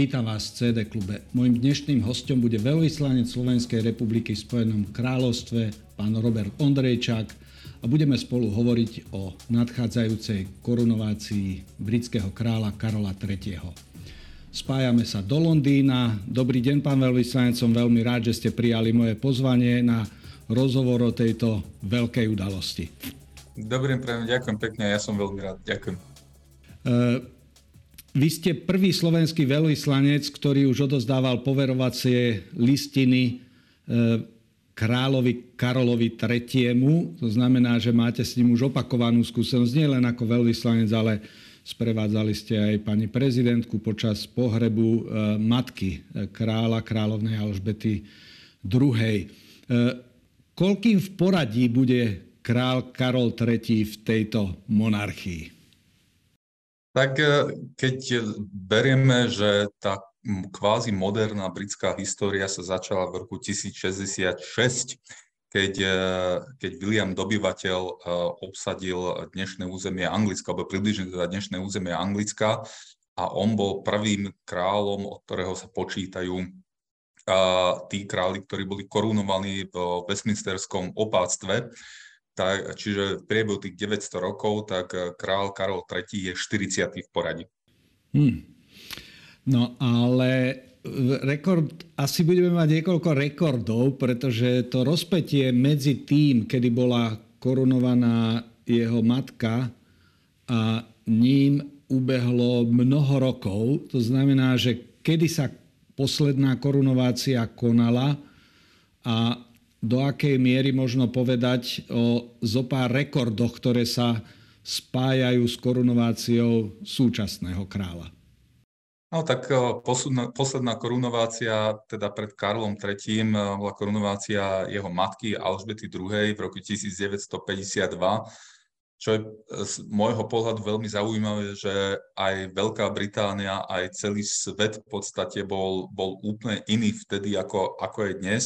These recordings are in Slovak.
Vítam vás v CD klube. Mojím dnešným hostom bude veľvyslanec Slovenskej republiky v Spojenom kráľovstve, pán Robert Ondrejčák a budeme spolu hovoriť o nadchádzajúcej korunovácii britského kráľa Karola III. Spájame sa do Londýna. Dobrý deň, pán veľvyslanec, som veľmi rád, že ste prijali moje pozvanie na rozhovor o tejto veľkej udalosti. Dobrý deň, ďakujem pekne, ja som veľmi rád, ďakujem. Uh, vy ste prvý slovenský veľvyslanec, ktorý už odozdával poverovacie listiny e, kráľovi Karolovi III. To znamená, že máte s ním už opakovanú skúsenosť, nie len ako veľvyslanec, ale sprevádzali ste aj pani prezidentku počas pohrebu e, matky e, kráľa, kráľovnej Alžbety II. Koľkým v poradí bude král Karol III v tejto monarchii? Tak e, keď berieme, že tá kvázi moderná britská história sa začala v roku 1066, keď, e, keď William Dobyvateľ e, obsadil dnešné územie Anglicka, alebo približne teda dnešné územie Anglicka a on bol prvým kráľom, od ktorého sa počítajú tí králi, ktorí boli korunovaní v Westminsterskom opáctve, tak, čiže v priebehu tých 900 rokov, tak eh, král Karol III je 40. v poradí. Hmm. No ale eh, rekord, asi budeme mať niekoľko rekordov, pretože to rozpetie medzi tým, kedy bola korunovaná jeho matka a ním ubehlo mnoho rokov. To znamená, že kedy sa posledná korunovácia konala a do akej miery možno povedať o zopár rekordoch, ktoré sa spájajú s korunováciou súčasného kráľa? No tak posledná, posledná korunovácia, teda pred Karlom III, bola korunovácia jeho matky Alžbety II v roku 1952, čo je z môjho pohľadu veľmi zaujímavé, že aj Veľká Británia, aj celý svet v podstate bol, bol úplne iný vtedy, ako, ako je dnes.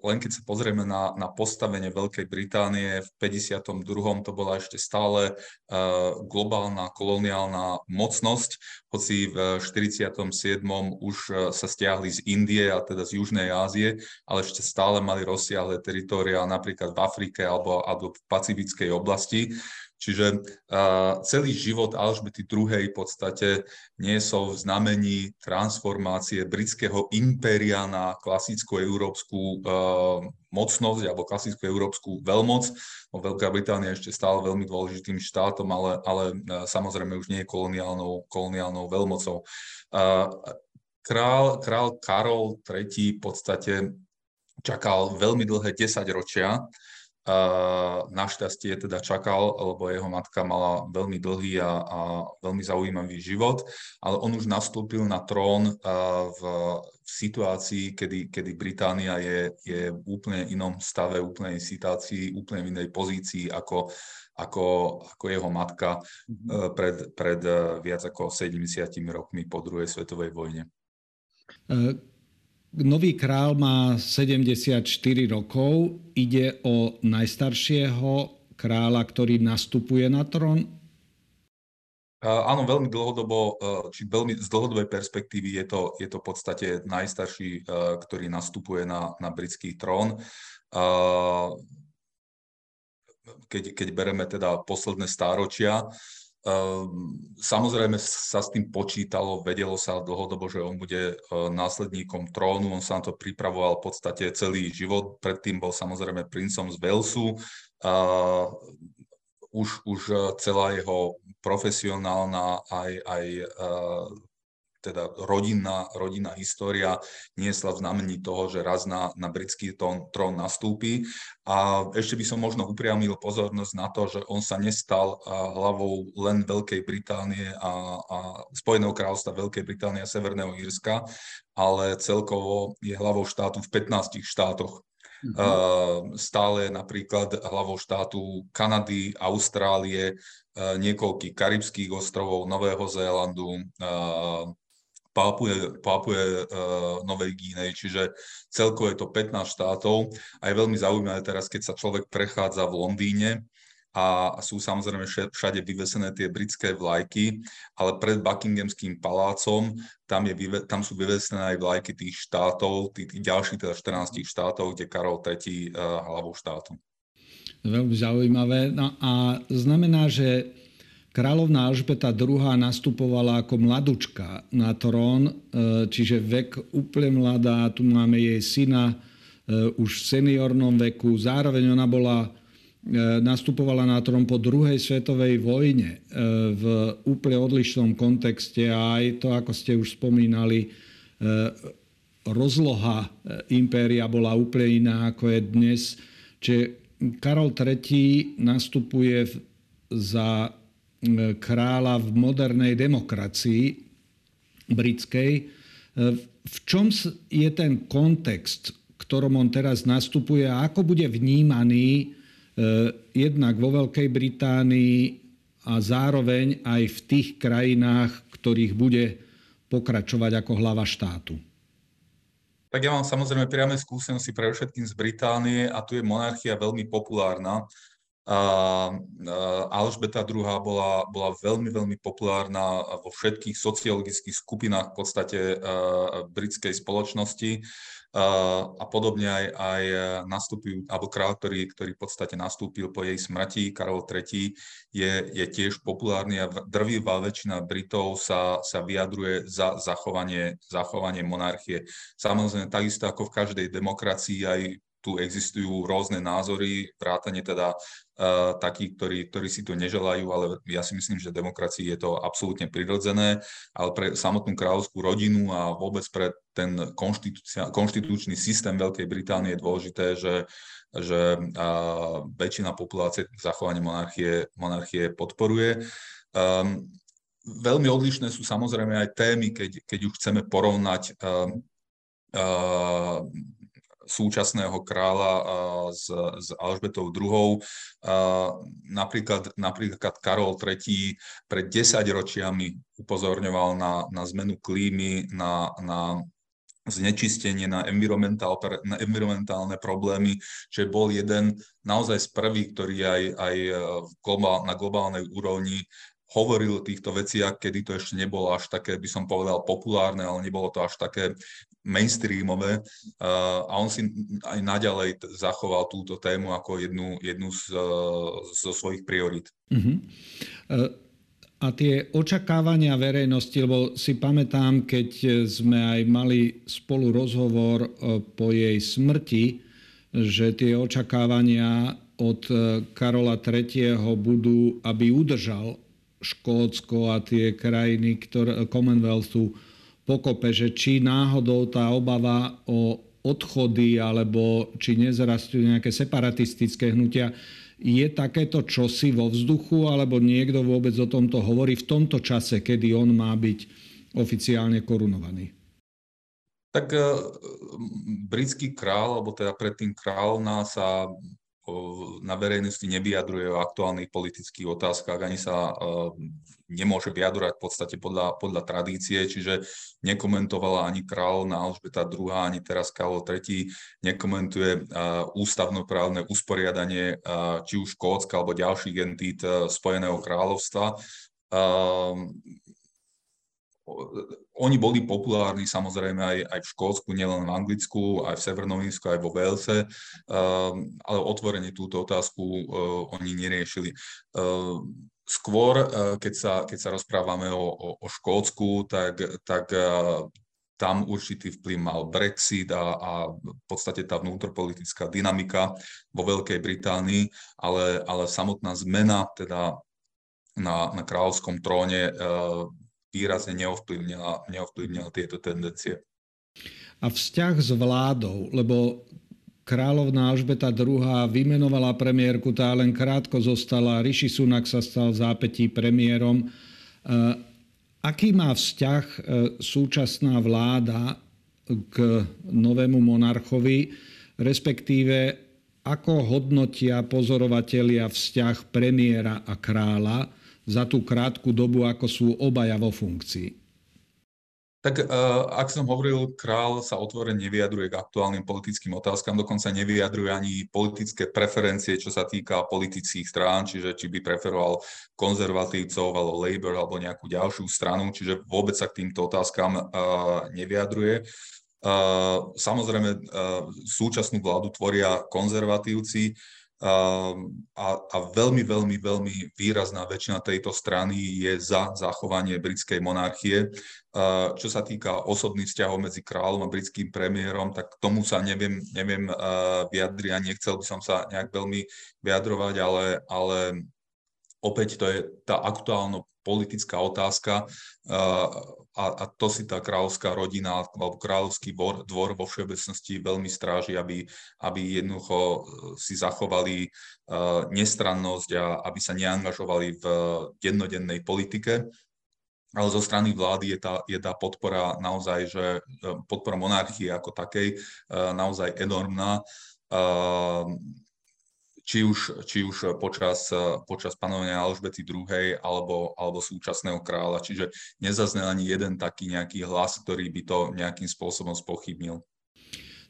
Len keď sa pozrieme na, na postavenie Veľkej Británie v 52. to bola ešte stále globálna koloniálna mocnosť, hoci v 47. už sa stiahli z Indie a teda z Južnej Ázie, ale ešte stále mali rozsiahle teritória napríklad v Afrike alebo, alebo v pacifickej oblasti. Čiže uh, celý život Alžbety II. v podstate niesol v znamení transformácie britského impéria na klasickú európsku uh, mocnosť alebo klasickú európsku veľmoc. No, Veľká Británia je ešte stále veľmi dôležitým štátom, ale, ale uh, samozrejme už nie je koloniálnou, koloniálnou veľmocou. Král, král Karol III v podstate čakal veľmi dlhé 10 ročia, Našťastie teda čakal, lebo jeho matka mala veľmi dlhý a, a veľmi zaujímavý život, ale on už nastúpil na trón v, v situácii, kedy, kedy Británia je, je v úplne inom stave, úplnej situácii, úplne inej pozícii ako, ako, ako jeho matka mm-hmm. pred, pred e, viac ako 70 rokmi po druhej svetovej vojne. Nový král má 74 rokov. Ide o najstaršieho kráľa, ktorý nastupuje na trón? Áno, veľmi dlhodobo, e, či veľmi z dlhodobej perspektívy je to, je to v podstate najstarší, e, ktorý nastupuje na, na britský trón. Keď, keď bereme teda posledné stáročia, samozrejme sa s tým počítalo, vedelo sa dlhodobo, že on bude e, následníkom trónu, on sa na to pripravoval v podstate celý život, predtým bol samozrejme princom z Walesu. Už, už e, celá jeho profesionálna aj, aj teda rodinná, rodinná história niesla v znamení toho, že raz na, na britský tón, trón nastúpi. A ešte by som možno upriamil pozornosť na to, že on sa nestal hlavou len Veľkej Británie a, a Spojeného kráľovstva Veľkej Británie a Severného Írska, ale celkovo je hlavou štátu v 15 štátoch. Mm-hmm. Stále napríklad hlavou štátu Kanady, Austrálie, niekoľkých karibských ostrovov, Nového Zélandu, Pápuje, Pápuje uh, Novej Gínej, čiže celkovo je to 15 štátov a je veľmi zaujímavé teraz, keď sa človek prechádza v Londýne, a sú samozrejme všade vyvesené tie britské vlajky, ale pred Buckinghamským palácom tam, je, tam sú vyvesené aj vlajky tých štátov, tých, tých ďalších teda 14 štátov, kde Karol III uh, hlavou štátu. Veľmi zaujímavé. No a znamená, že kráľovná Alžbeta II. nastupovala ako mladučka na trón, e, čiže vek úplne mladá. Tu máme jej syna e, už v seniornom veku. Zároveň ona bola E, nastupovala na trón po druhej svetovej vojne v úplne odlišnom kontexte a aj to, ako ste už spomínali, rozloha impéria bola úplne iná, ako je dnes. Čiže Karol III nastupuje za kráľa v modernej demokracii britskej. V čom je ten kontext, ktorom on teraz nastupuje a ako bude vnímaný E, jednak vo Veľkej Británii a zároveň aj v tých krajinách, ktorých bude pokračovať ako hlava štátu. Tak ja mám samozrejme priame skúsenosti pre všetkým z Británie a tu je monarchia veľmi populárna. A, Alžbeta II bola, bola veľmi, veľmi populárna vo všetkých sociologických skupinách v podstate britskej spoločnosti a podobne aj, aj nastúpil, alebo král, ktorý, ktorý v podstate nastúpil po jej smrti, Karol III, je, je tiež populárny a drvivá väčšina Britov sa, sa vyjadruje za zachovanie, zachovanie monarchie. Samozrejme, takisto ako v každej demokracii, aj tu existujú rôzne názory, vrátane teda uh, takých, ktorí, ktorí si to neželajú, ale ja si myslím, že demokracii je to absolútne prirodzené, ale pre samotnú kráľovskú rodinu a vôbec pre ten konštitučný systém Veľkej Británie je dôležité, že, že uh, väčšina populácie zachovanie monarchie, monarchie podporuje. Um, veľmi odlišné sú samozrejme aj témy, keď, keď už chceme porovnať uh, súčasného kráľa s, s Alžbetou II. Napríklad, napríklad Karol III pred 10 ročiami upozorňoval na, na zmenu klímy, na, na znečistenie, na, environmentál, na environmentálne problémy, že bol jeden naozaj z prvých, ktorý aj, aj globál, na globálnej úrovni hovoril o týchto veciach, kedy to ešte nebolo až také, by som povedal, populárne, ale nebolo to až také mainstreamové a on si aj naďalej zachoval túto tému ako jednu, jednu z, zo svojich priorit. Uh-huh. A tie očakávania verejnosti, lebo si pamätám, keď sme aj mali spolu rozhovor e, po jej smrti, že tie očakávania od e, Karola III. budú, aby udržal Škótsko a tie krajiny ktoré, Commonwealthu pokope, že či náhodou tá obava o odchody alebo či nezrastú nejaké separatistické hnutia, je takéto čosi vo vzduchu alebo niekto vôbec o tomto hovorí v tomto čase, kedy on má byť oficiálne korunovaný? Tak uh, britský král, alebo teda predtým kráľovná sa na verejnosti nevyjadruje o aktuálnych politických otázkach, ani sa nemôže vyjadrovať v podstate podľa, podľa tradície, čiže nekomentovala ani kráľovná Alžbeta II, ani teraz Karol III, nekomentuje ústavnoprávne usporiadanie či už Škótska alebo ďalších entít Spojeného kráľovstva. Oni boli populárni samozrejme aj, aj v Škótsku, nielen v Anglicku, aj v Severnom aj vo Velse, ale otvorene túto otázku uh, oni neriešili. Skôr, uh, keď, sa, keď sa rozprávame o, o, o Škótsku, tak, tak uh, tam určitý vplyv mal Brexit a, a v podstate tá vnútropolitická dynamika vo Veľkej Británii, ale, ale samotná zmena teda na, na kráľovskom tróne uh, výrazne neovplyvnila, neovplyvnila tieto tendencie. A vzťah s vládou, lebo kráľovná Alžbeta II. vymenovala premiérku, tá len krátko zostala, Rishi Sunak sa stal zápetí premiérom. E, aký má vzťah e, súčasná vláda k novému monarchovi, respektíve ako hodnotia pozorovatelia vzťah premiéra a kráľa, za tú krátku dobu, ako sú obaja vo funkcii? Tak uh, ak som hovoril, král sa otvorene nevyjadruje k aktuálnym politickým otázkam, dokonca nevyjadruje ani politické preferencie, čo sa týka politických strán, čiže či by preferoval konzervatívcov, alebo Labour, alebo nejakú ďalšiu stranu, čiže vôbec sa k týmto otázkam uh, nevyjadruje. Uh, samozrejme, súčasnú vládu tvoria konzervatívci, a, a veľmi, veľmi, veľmi výrazná väčšina tejto strany je za zachovanie britskej monarchie. Ehm, čo sa týka osobných vzťahov medzi kráľom a britským premiérom, tak k tomu sa neviem, neviem ehm, vyjadriť a nechcel by som sa nejak veľmi vyjadrovať, ale, ale opäť to je tá aktuálno politická otázka a, a to si tá kráľovská rodina alebo kráľovský dvor, dvor vo všeobecnosti veľmi stráži, aby, aby jednoducho e, si zachovali uh, nestrannosť a aby sa neangažovali v dennodennej politike. Ale zo strany vlády je tá, je tá podpora naozaj, že e, podpora monarchie ako takej naozaj enormná. Či už, či už počas, počas panovania Alžbety II. Alebo, alebo súčasného kráľa. Čiže nezaznel ani jeden taký nejaký hlas, ktorý by to nejakým spôsobom spochybnil.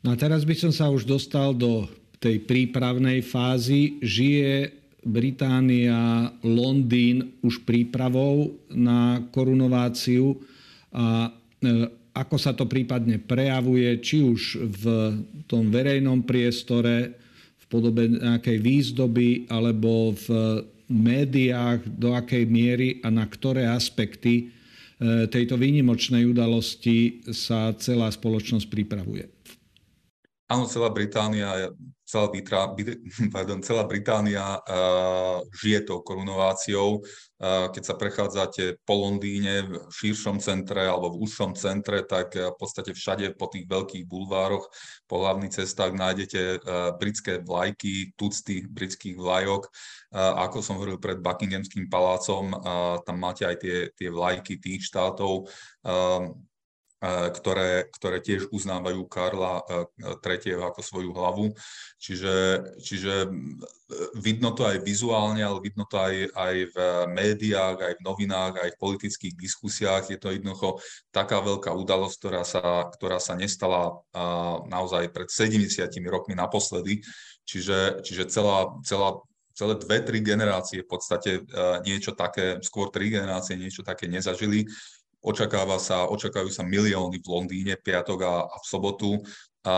No a teraz by som sa už dostal do tej prípravnej fázy. Žije Británia, Londýn už prípravou na korunováciu a e, ako sa to prípadne prejavuje, či už v tom verejnom priestore, podobe nejakej výzdoby alebo v médiách, do akej miery a na ktoré aspekty e, tejto výnimočnej udalosti sa celá spoločnosť pripravuje. Áno, celá Británia, celá, Bitra, pardon, celá Británia uh, žije tou korunováciou. Uh, keď sa prechádzate po Londýne v širšom centre alebo v užšom centre, tak v podstate všade po tých veľkých bulvároch, po hlavných cestách nájdete britské vlajky, tucty britských vlajok. Uh, ako som hovoril pred Buckinghamským palácom, tam máte aj tie, tie vlajky tých štátov. Uh, ktoré, ktoré tiež uznávajú Karla III. ako svoju hlavu. Čiže, čiže vidno to aj vizuálne, ale vidno to aj, aj v médiách, aj v novinách, aj v politických diskusiách. Je to jednoducho taká veľká udalosť, ktorá sa, ktorá sa nestala naozaj pred 70 rokmi naposledy. Čiže, čiže celá, celá celé dve, tri generácie v podstate niečo také, skôr tri generácie niečo také nezažili. Očakáva sa, očakávajú sa milióny v Londýne piatok a, a v sobotu. A,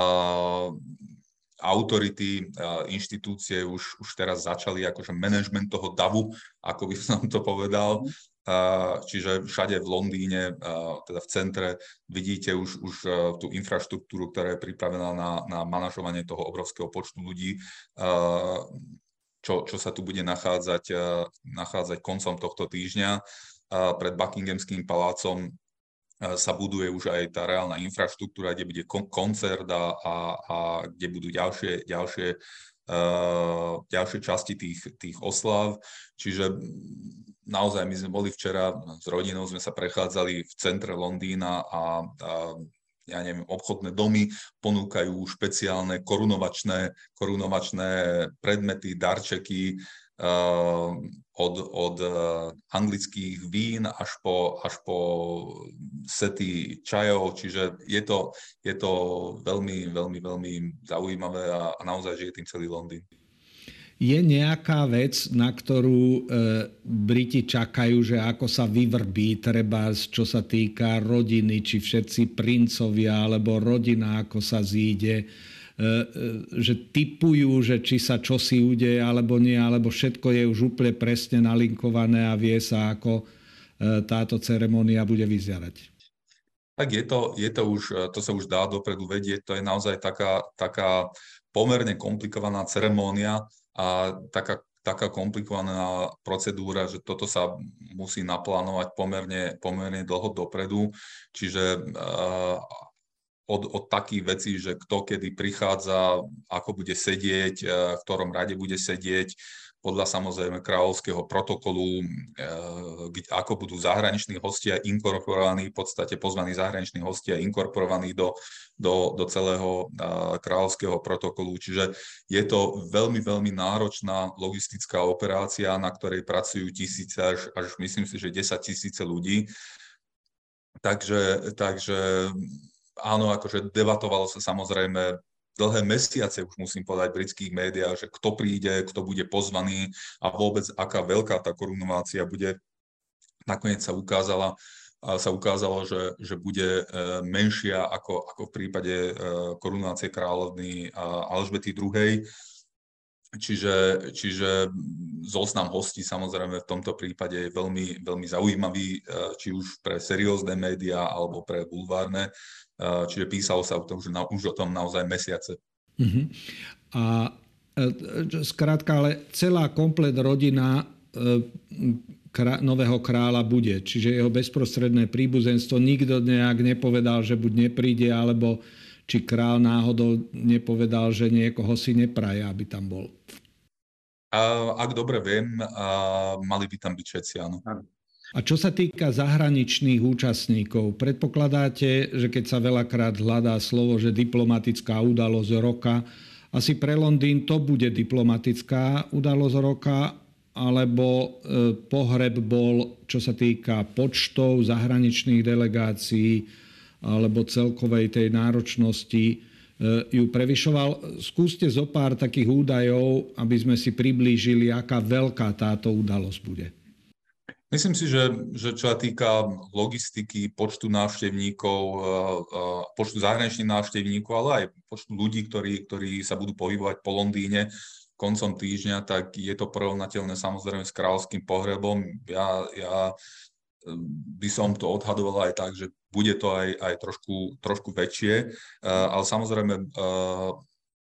autority, a inštitúcie už, už teraz začali akože management toho davu, ako by som to povedal. A, čiže všade v Londýne, a, teda v centre, vidíte už, už tú infraštruktúru, ktorá je pripravená na, na manažovanie toho obrovského počtu ľudí. Čo, čo sa tu bude nachádzať, nachádzať koncom tohto týždňa pred Buckinghamským palácom sa buduje už aj tá reálna infraštruktúra, kde bude koncert a, a, a kde budú ďalšie, ďalšie, uh, ďalšie časti tých, tých oslav. Čiže naozaj my sme boli včera s rodinou, sme sa prechádzali v centre Londýna a, a ja neviem, obchodné domy ponúkajú špeciálne korunovačné, korunovačné predmety, darčeky, od, od uh, anglických vín až po, až po sety čajov, čiže je to, je to veľmi, veľmi, veľmi zaujímavé a, a naozaj žije tým celý Londýn. Je nejaká vec, na ktorú e, Briti čakajú, že ako sa vyvrbí, treba, čo sa týka rodiny, či všetci princovia, alebo rodina, ako sa zíde, že typujú, že či sa čosi udeje alebo nie, alebo všetko je už úplne presne nalinkované a vie sa, ako e, táto ceremonia bude vyzerať. Tak je to, je to už, to sa už dá dopredu vedieť, to je naozaj taká, taká pomerne komplikovaná ceremónia a taká, taká komplikovaná procedúra, že toto sa musí naplánovať pomerne, pomerne dlho dopredu. Čiže od, od takých vecí, že kto kedy prichádza, ako bude sedieť, e, v ktorom rade bude sedieť, podľa samozrejme kráľovského protokolu, e, ako budú zahraniční hostia inkorporovaní, v podstate pozvaní zahraniční hostia inkorporovaní do, do, do celého e, kráľovského protokolu. Čiže je to veľmi, veľmi náročná logistická operácia, na ktorej pracujú tisíce až, až myslím si, že 10 tisíce ľudí takže, takže áno, akože debatovalo sa samozrejme dlhé mesiace, už musím povedať, v britských médiách, že kto príde, kto bude pozvaný a vôbec aká veľká tá korunovácia bude. Nakoniec sa ukázala, sa ukázalo, že, že bude e, menšia ako, ako v prípade e, korunácie kráľovny Alžbety II. Čiže, čiže zoznam hostí samozrejme v tomto prípade je veľmi, veľmi zaujímavý, e, či už pre seriózne médiá alebo pre bulvárne. Čiže písalo sa o tom, že na, už o tom naozaj mesiace. Uh-huh. A skrátka, ale celá komplet rodina krá- nového kráľa bude. Čiže jeho bezprostredné príbuzenstvo nikto nejak nepovedal, že buď nepríde, alebo či král náhodou nepovedal, že niekoho si nepraje, aby tam bol. A, ak dobre viem, a mali by tam byť všetci, áno. A čo sa týka zahraničných účastníkov, predpokladáte, že keď sa veľakrát hľadá slovo, že diplomatická udalosť roka, asi pre Londýn to bude diplomatická udalosť roka alebo e, pohreb bol, čo sa týka počtov zahraničných delegácií alebo celkovej tej náročnosti, e, ju prevyšoval. Skúste zo pár takých údajov, aby sme si priblížili, aká veľká táto udalosť bude. Myslím si, že, že čo sa týka logistiky, počtu návštevníkov, e, počtu zahraničných návštevníkov, ale aj počtu ľudí, ktorí, ktorí sa budú pohybovať po Londýne, koncom týždňa, tak je to porovnateľné samozrejme s kráľovským pohrebom. Ja, ja ehm, by som to odhadoval aj tak, že bude to aj, aj trošku, trošku väčšie, ale samozrejme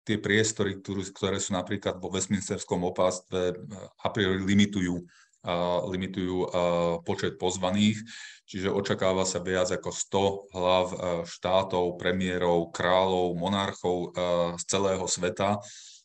tie priestory, ktoré, sú napríklad vo Westminsterskom opástve, a priori limitujú, limitujú počet pozvaných, čiže očakáva sa viac ako 100 hlav štátov, premiérov, kráľov, monarchov z celého sveta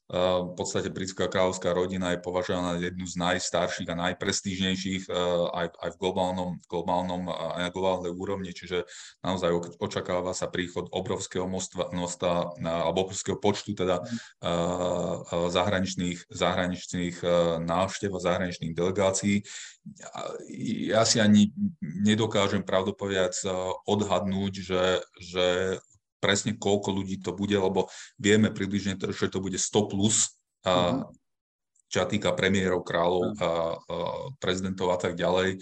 v podstate britská kráľovská rodina je považovaná za jednu z najstarších a najprestížnejších eh, aj, aj v globálnom, globálnom aj na globálnej úrovni, čiže naozaj očakáva sa príchod obrovského množstva, množstva alebo obrovského počtu teda eh, eh, zahraničných, zahraničných návštev a zahraničných delegácií. Ja si ani nedokážem pravdopoviac odhadnúť, že, že presne koľko ľudí to bude, lebo vieme približne, že to bude 100 plus, mhm. čo týka premiérov, kráľov, a, a prezidentov a tak ďalej.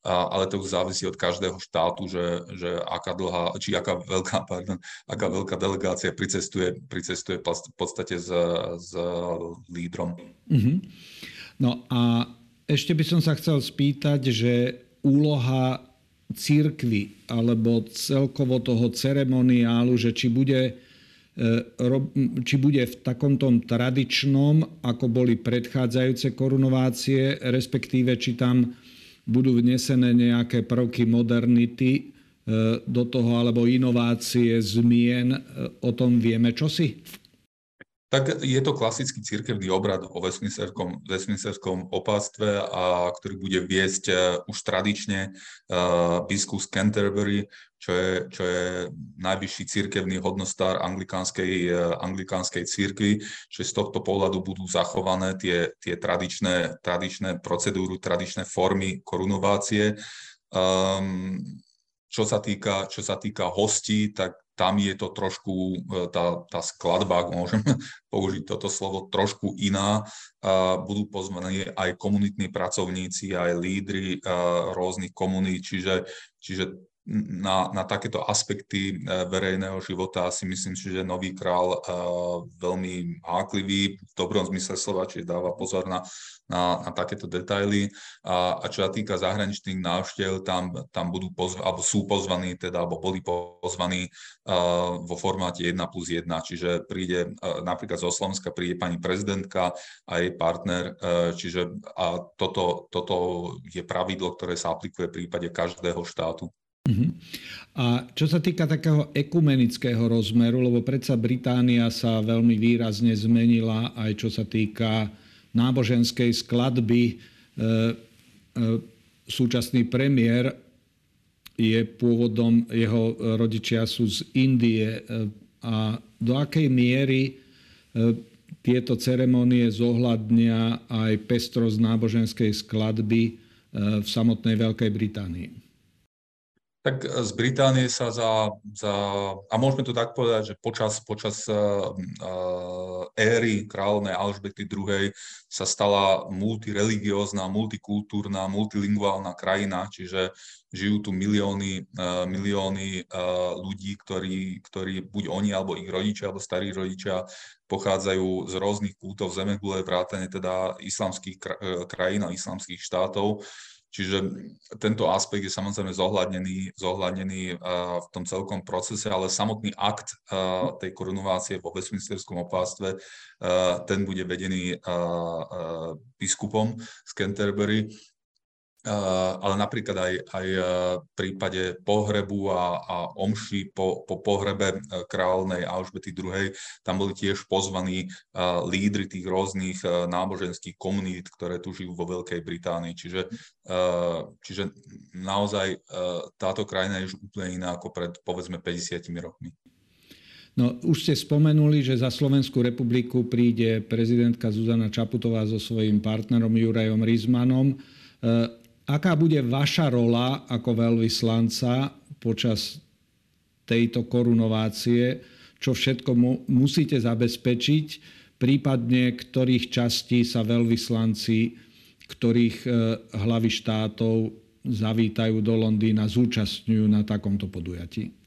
A, ale to už závisí od každého štátu, že, že aká dlhá, či aká veľká, pardon, aká veľká delegácia pricestuje, pricestuje v podstate s, s lídrom. Mm-hmm. No a ešte by som sa chcel spýtať, že úloha církvy alebo celkovo toho ceremoniálu, že či bude, e, či bude v takomto tradičnom, ako boli predchádzajúce korunovácie, respektíve či tam budú vnesené nejaké prvky modernity e, do toho, alebo inovácie, zmien. E, o tom vieme čosi? Tak je to klasický cirkevný obrad o Westminsterskom, Westminsterskom opástve, a ktorý bude viesť uh, už tradične uh, biskup Canterbury, čo je, čo je najvyšší cirkevný hodnostár anglikánskej, uh, anglikánskej cirkvi, že z tohto pohľadu budú zachované tie, tie tradičné, tradičné procedúry, tradičné formy korunovácie. Um, čo sa týka, čo sa týka hostí, tak tam je to trošku, e, tá, tá skladba, ak môžem použiť toto slovo, trošku iná. Budú pozvaní aj komunitní pracovníci, aj lídry e, rôznych komunít, čiže, čiže na, na takéto aspekty e, verejného života si myslím, že nový král veľmi háklivý v dobrom zmysle slova, čiže dáva pozor na, na, na takéto detaily. A, a čo sa týka zahraničných návštev, tam, tam budú pozv, alebo sú pozvaní, teda, alebo boli pozvaní uh, vo formáte 1 plus 1, čiže príde napríklad zo Slovenska príde pani prezidentka a jej partner, čiže a toto, toto je pravidlo, ktoré sa aplikuje v prípade každého štátu. Uh-huh. A čo sa týka takého ekumenického rozmeru, lebo predsa Británia sa veľmi výrazne zmenila aj čo sa týka náboženskej skladby. E, e, súčasný premiér je pôvodom, jeho rodičia sú z Indie e, a do akej miery tieto ceremonie zohľadnia aj pestrosť náboženskej skladby v samotnej Veľkej Británii? Tak e, z Británie sa za, za a môžeme to tak povedať, že počas, počas uh, éry kráľovnej Alžbety II. sa stala multireligiózna, multikultúrna, multilinguálna krajina, čiže žijú tu milióny, uh, milióny uh, ľudí, ktorí, ktorí buď oni, alebo ich rodičia, alebo starí rodičia pochádzajú z rôznych kútov zemegule, vrátane teda islamských krajín a islamských štátov. Čiže tento aspekt je samozrejme zohľadnený, zohľadnený v tom celkom procese, ale samotný akt tej korunovácie vo Westminsterskom opástve, ten bude vedený biskupom z Canterbury ale napríklad aj, aj e, v prípade pohrebu a, a omši po, po pohrebe e, kráľovnej Alžbety II. tam boli tiež pozvaní lídry tých rôznych náboženských komunít, ktoré tu žijú vo Veľkej Británii. Čiže, čiže naozaj táto krajina je už úplne iná ako pred povedzme 50 rokmi. No, už ste spomenuli, že za Slovenskú republiku príde prezidentka Zuzana Čaputová so svojím partnerom Jurajom Rizmanom. Aká bude vaša rola ako veľvyslanca počas tejto korunovácie? Čo všetko mu, musíte zabezpečiť? Prípadne ktorých častí sa veľvyslanci, ktorých e, hlavy štátov zavítajú do Londýna, zúčastňujú na takomto podujatí?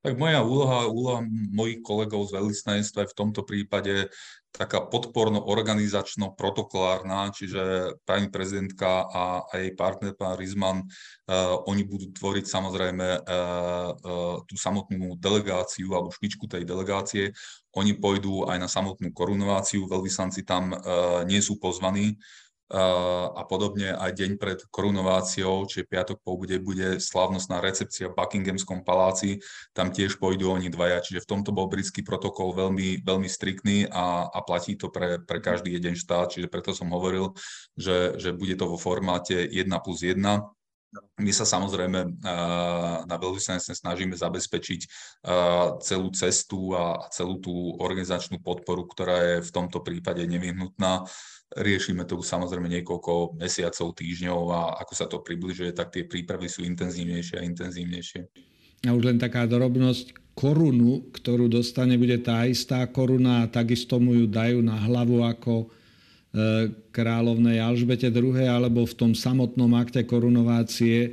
Tak moja úloha, úloha mojich kolegov z veľvyslanectva je v tomto prípade taká podporno-organizačno-protokolárna, čiže pani prezidentka a, a jej partner, pán Rizman, uh, oni budú tvoriť samozrejme uh, uh, tú samotnú delegáciu alebo špičku tej delegácie. Oni pôjdu aj na samotnú korunováciu, veľvyslanci tam uh, nie sú pozvaní, a podobne aj deň pred korunováciou, čiže piatok po bude, bude slávnostná recepcia v Buckinghamskom paláci, tam tiež pôjdu oni dvaja, čiže v tomto bol britský protokol veľmi, veľmi striktný a, a platí to pre, pre každý jeden štát, čiže preto som hovoril, že, že bude to vo formáte 1 plus 1, my sa samozrejme na veľvyslanectve snažíme zabezpečiť celú cestu a celú tú organizačnú podporu, ktorá je v tomto prípade nevyhnutná. Riešime to už samozrejme niekoľko mesiacov, týždňov a ako sa to približuje, tak tie prípravy sú intenzívnejšie a intenzívnejšie. A už len taká drobnosť, korunu, ktorú dostane, bude tá istá koruna a takisto mu ju dajú na hlavu ako kráľovnej Alžbete II, alebo v tom samotnom akte korunovácie e,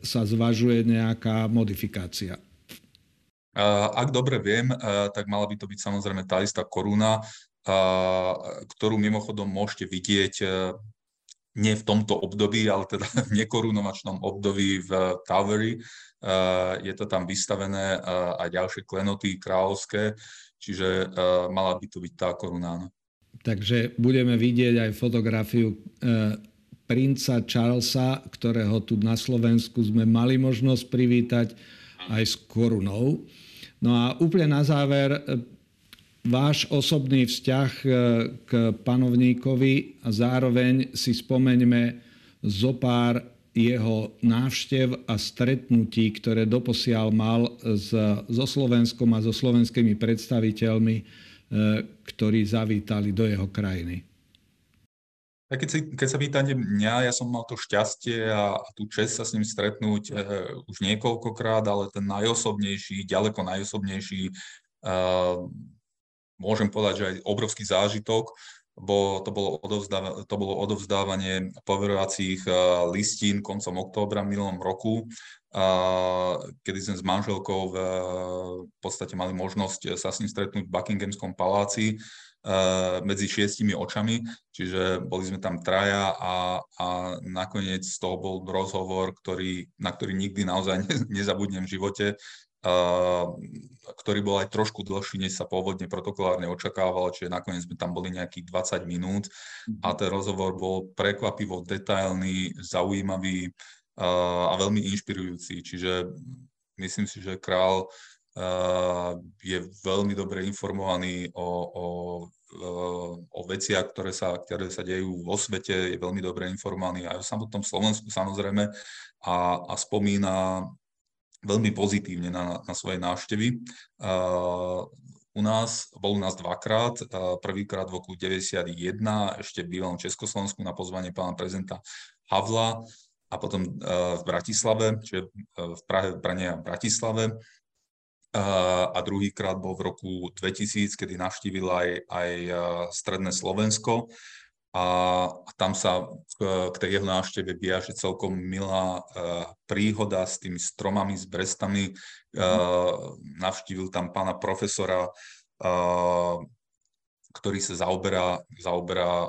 sa zvažuje nejaká modifikácia. Ak dobre viem, e, tak mala by to byť samozrejme tá istá koruna, ktorú mimochodom môžete vidieť e, nie v tomto období, ale teda v nekorunovačnom období v Towery. E, je to tam vystavené aj ďalšie klenoty kráľovské, čiže e, mala by to byť tá koruna. Takže budeme vidieť aj fotografiu princa Charlesa, ktorého tu na Slovensku sme mali možnosť privítať aj s korunou. No a úplne na záver váš osobný vzťah e, k panovníkovi a zároveň si spomeňme zo pár jeho návštev a stretnutí, ktoré doposiaľ mal so Slovenskom a so slovenskými predstaviteľmi, e, ktorí zavítali do jeho krajiny. keď, si, keď sa pýtate mňa, ja som mal to šťastie a, a tú čest sa s ním stretnúť e, už niekoľkokrát, ale ten najosobnejší, ďaleko najosobnejší môžem povedať, že aj obrovský zážitok, bo to bolo, odovzdáva, to bolo odovzdávanie poverovacích eh, listín koncom októbra minulom roku, kedy sme s manželkou v, podstate mali možnosť sa s ním stretnúť v Buckinghamskom paláci eh, medzi šiestimi očami, čiže boli sme tam traja a, a nakoniec z toho bol rozhovor, ktorý, na ktorý nikdy naozaj nezabudnem v živote, ktorý bol aj trošku dlhší, než sa pôvodne protokolárne očakávalo, čiže nakoniec sme tam boli nejakých 20 minút. A ten rozhovor bol prekvapivo detailný, zaujímavý a veľmi inšpirujúci. Čiže myslím si, že král je veľmi dobre informovaný o, o, o veciach, ktoré sa, ktoré sa dejú vo svete, je veľmi dobre informovaný aj o samotnom Slovensku samozrejme. A, a spomína veľmi pozitívne na, na svoje návštevy. U nás, bol u nás dvakrát, prvýkrát v roku 91, ešte v bývalom Československu na pozvanie pána prezidenta Havla a potom v Bratislave, čiže v Prahe, Brane a Bratislave. A druhýkrát bol v roku 2000, kedy navštívil aj, aj stredné Slovensko a tam sa k tej jeho návšteve viaže celkom milá príhoda s tými stromami, s brestami. Navštívil tam pána profesora ktorý sa zaoberá, zaoberá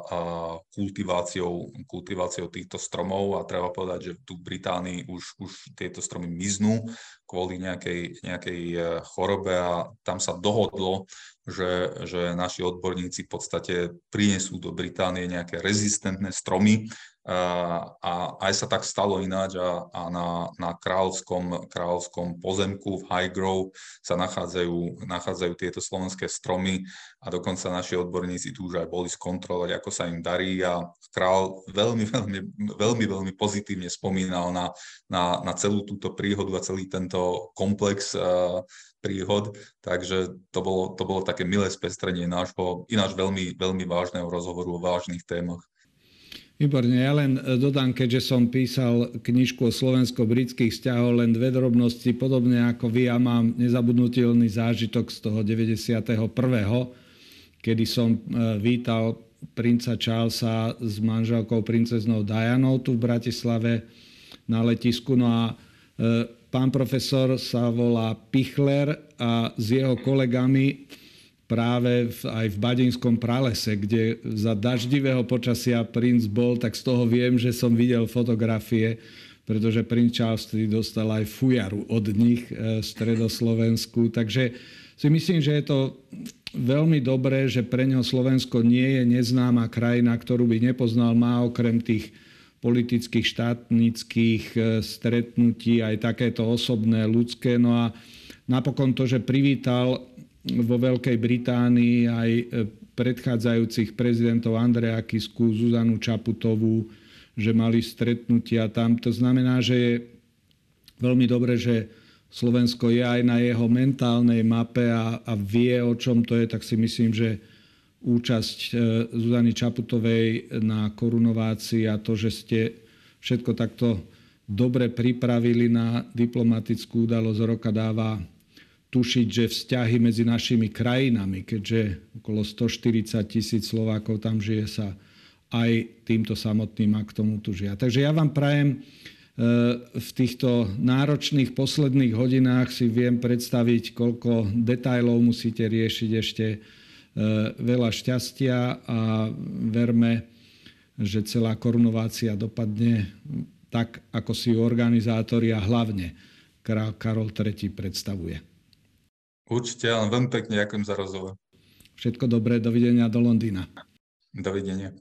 kultiváciou, kultiváciou týchto stromov a treba povedať, že tu v Británii už, už tieto stromy miznú kvôli nejakej, nejakej e, chorobe a tam sa dohodlo, že, že naši odborníci v podstate prinesú do Británie nejaké rezistentné stromy, a aj sa tak stalo ináč a, a na, na kráľovskom, kráľovskom pozemku v Highgrove sa nachádzajú, nachádzajú tieto slovenské stromy a dokonca naši odborníci tu už aj boli skontrolovať, ako sa im darí a král veľmi, veľmi, veľmi, veľmi pozitívne spomínal na, na, na celú túto príhodu a celý tento komplex uh, príhod, takže to bolo, to bolo také milé spestrenie nášho ináč veľmi, veľmi vážneho rozhovoru o vážnych témach. Výborne, ja len e, dodám, keďže som písal knižku o slovensko-britských vzťahov, len dve drobnosti, podobne ako vy, ja mám nezabudnutelný zážitok z toho 91., kedy som e, vítal princa Charlesa s manželkou princeznou Dianou tu v Bratislave na letisku. No a e, pán profesor sa volá Pichler a s jeho kolegami práve v, aj v Badinskom pralese, kde za daždivého počasia princ bol, tak z toho viem, že som videl fotografie, pretože princ Charles dostal aj fujaru od nich e, stredoslovensku. Takže si myslím, že je to veľmi dobré, že pre neho Slovensko nie je neznáma krajina, ktorú by nepoznal. Má okrem tých politických, štátnických e, stretnutí aj takéto osobné, ľudské. No a napokon to, že privítal vo Veľkej Británii aj e, predchádzajúcich prezidentov Andreja Kisku, Zuzanu Čaputovú, že mali stretnutia tam. To znamená, že je veľmi dobre, že Slovensko je aj na jeho mentálnej mape a, a vie, o čom to je, tak si myslím, že účasť e, Zuzany Čaputovej na korunovácii a to, že ste všetko takto dobre pripravili na diplomatickú udalosť roka dáva tušiť, že vzťahy medzi našimi krajinami, keďže okolo 140 tisíc Slovákov tam žije, sa aj týmto samotným aktom tužia. Takže ja vám prajem e, v týchto náročných posledných hodinách si viem predstaviť, koľko detajlov musíte riešiť ešte e, veľa šťastia a verme, že celá korunovácia dopadne tak, ako si ju organizátori a hlavne Karol III predstavuje. Určite, ale veľmi pekne ďakujem za rozhovor. Všetko dobré, dovidenia do Londýna. Dovidenia.